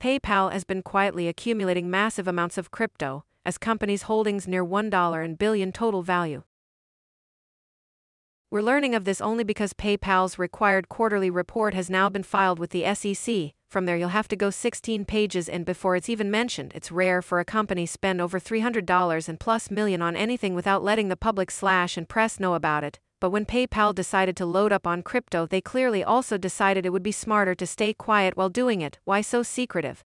PayPal has been quietly accumulating massive amounts of crypto, as companies' holdings near $1 in billion total value. We're learning of this only because PayPal's required quarterly report has now been filed with the SEC. From there, you'll have to go 16 pages in before it's even mentioned. It's rare for a company spend over $300 and plus million on anything without letting the public slash and press know about it. But when PayPal decided to load up on crypto, they clearly also decided it would be smarter to stay quiet while doing it. Why so secretive?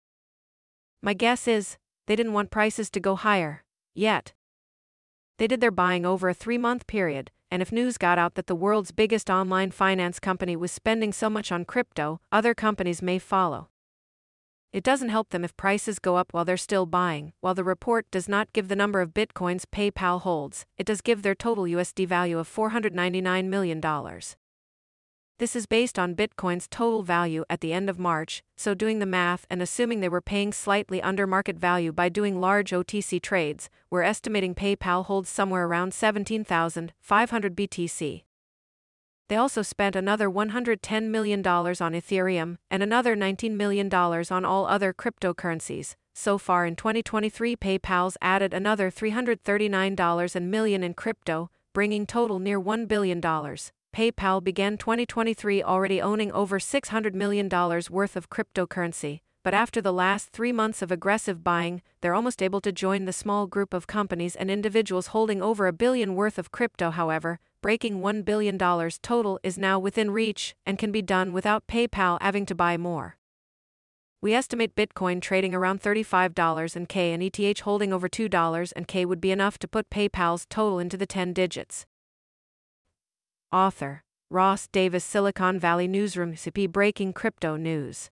My guess is they didn't want prices to go higher. Yet. They did their buying over a three month period, and if news got out that the world's biggest online finance company was spending so much on crypto, other companies may follow. It doesn't help them if prices go up while they're still buying. While the report does not give the number of bitcoins PayPal holds, it does give their total USD value of $499 million. This is based on Bitcoin's total value at the end of March, so doing the math and assuming they were paying slightly under market value by doing large OTC trades, we're estimating PayPal holds somewhere around 17,500 BTC. They also spent another $110 million on Ethereum and another $19 million on all other cryptocurrencies. So far in 2023, PayPal's added another $339 million in crypto, bringing total near $1 billion. PayPal began 2023 already owning over $600 million worth of cryptocurrency, but after the last three months of aggressive buying, they're almost able to join the small group of companies and individuals holding over a billion worth of crypto. However, breaking $1 billion total is now within reach and can be done without PayPal having to buy more. We estimate Bitcoin trading around $35 and K and ETH holding over $2 and K would be enough to put PayPal's total into the 10 digits. Author Ross Davis Silicon Valley Newsroom CP Breaking Crypto News.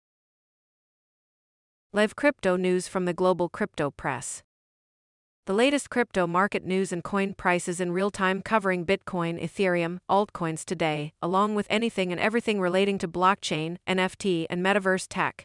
Live Crypto News from the Global Crypto Press. The latest crypto market news and coin prices in real time covering Bitcoin, Ethereum, altcoins today, along with anything and everything relating to blockchain, NFT, and metaverse tech.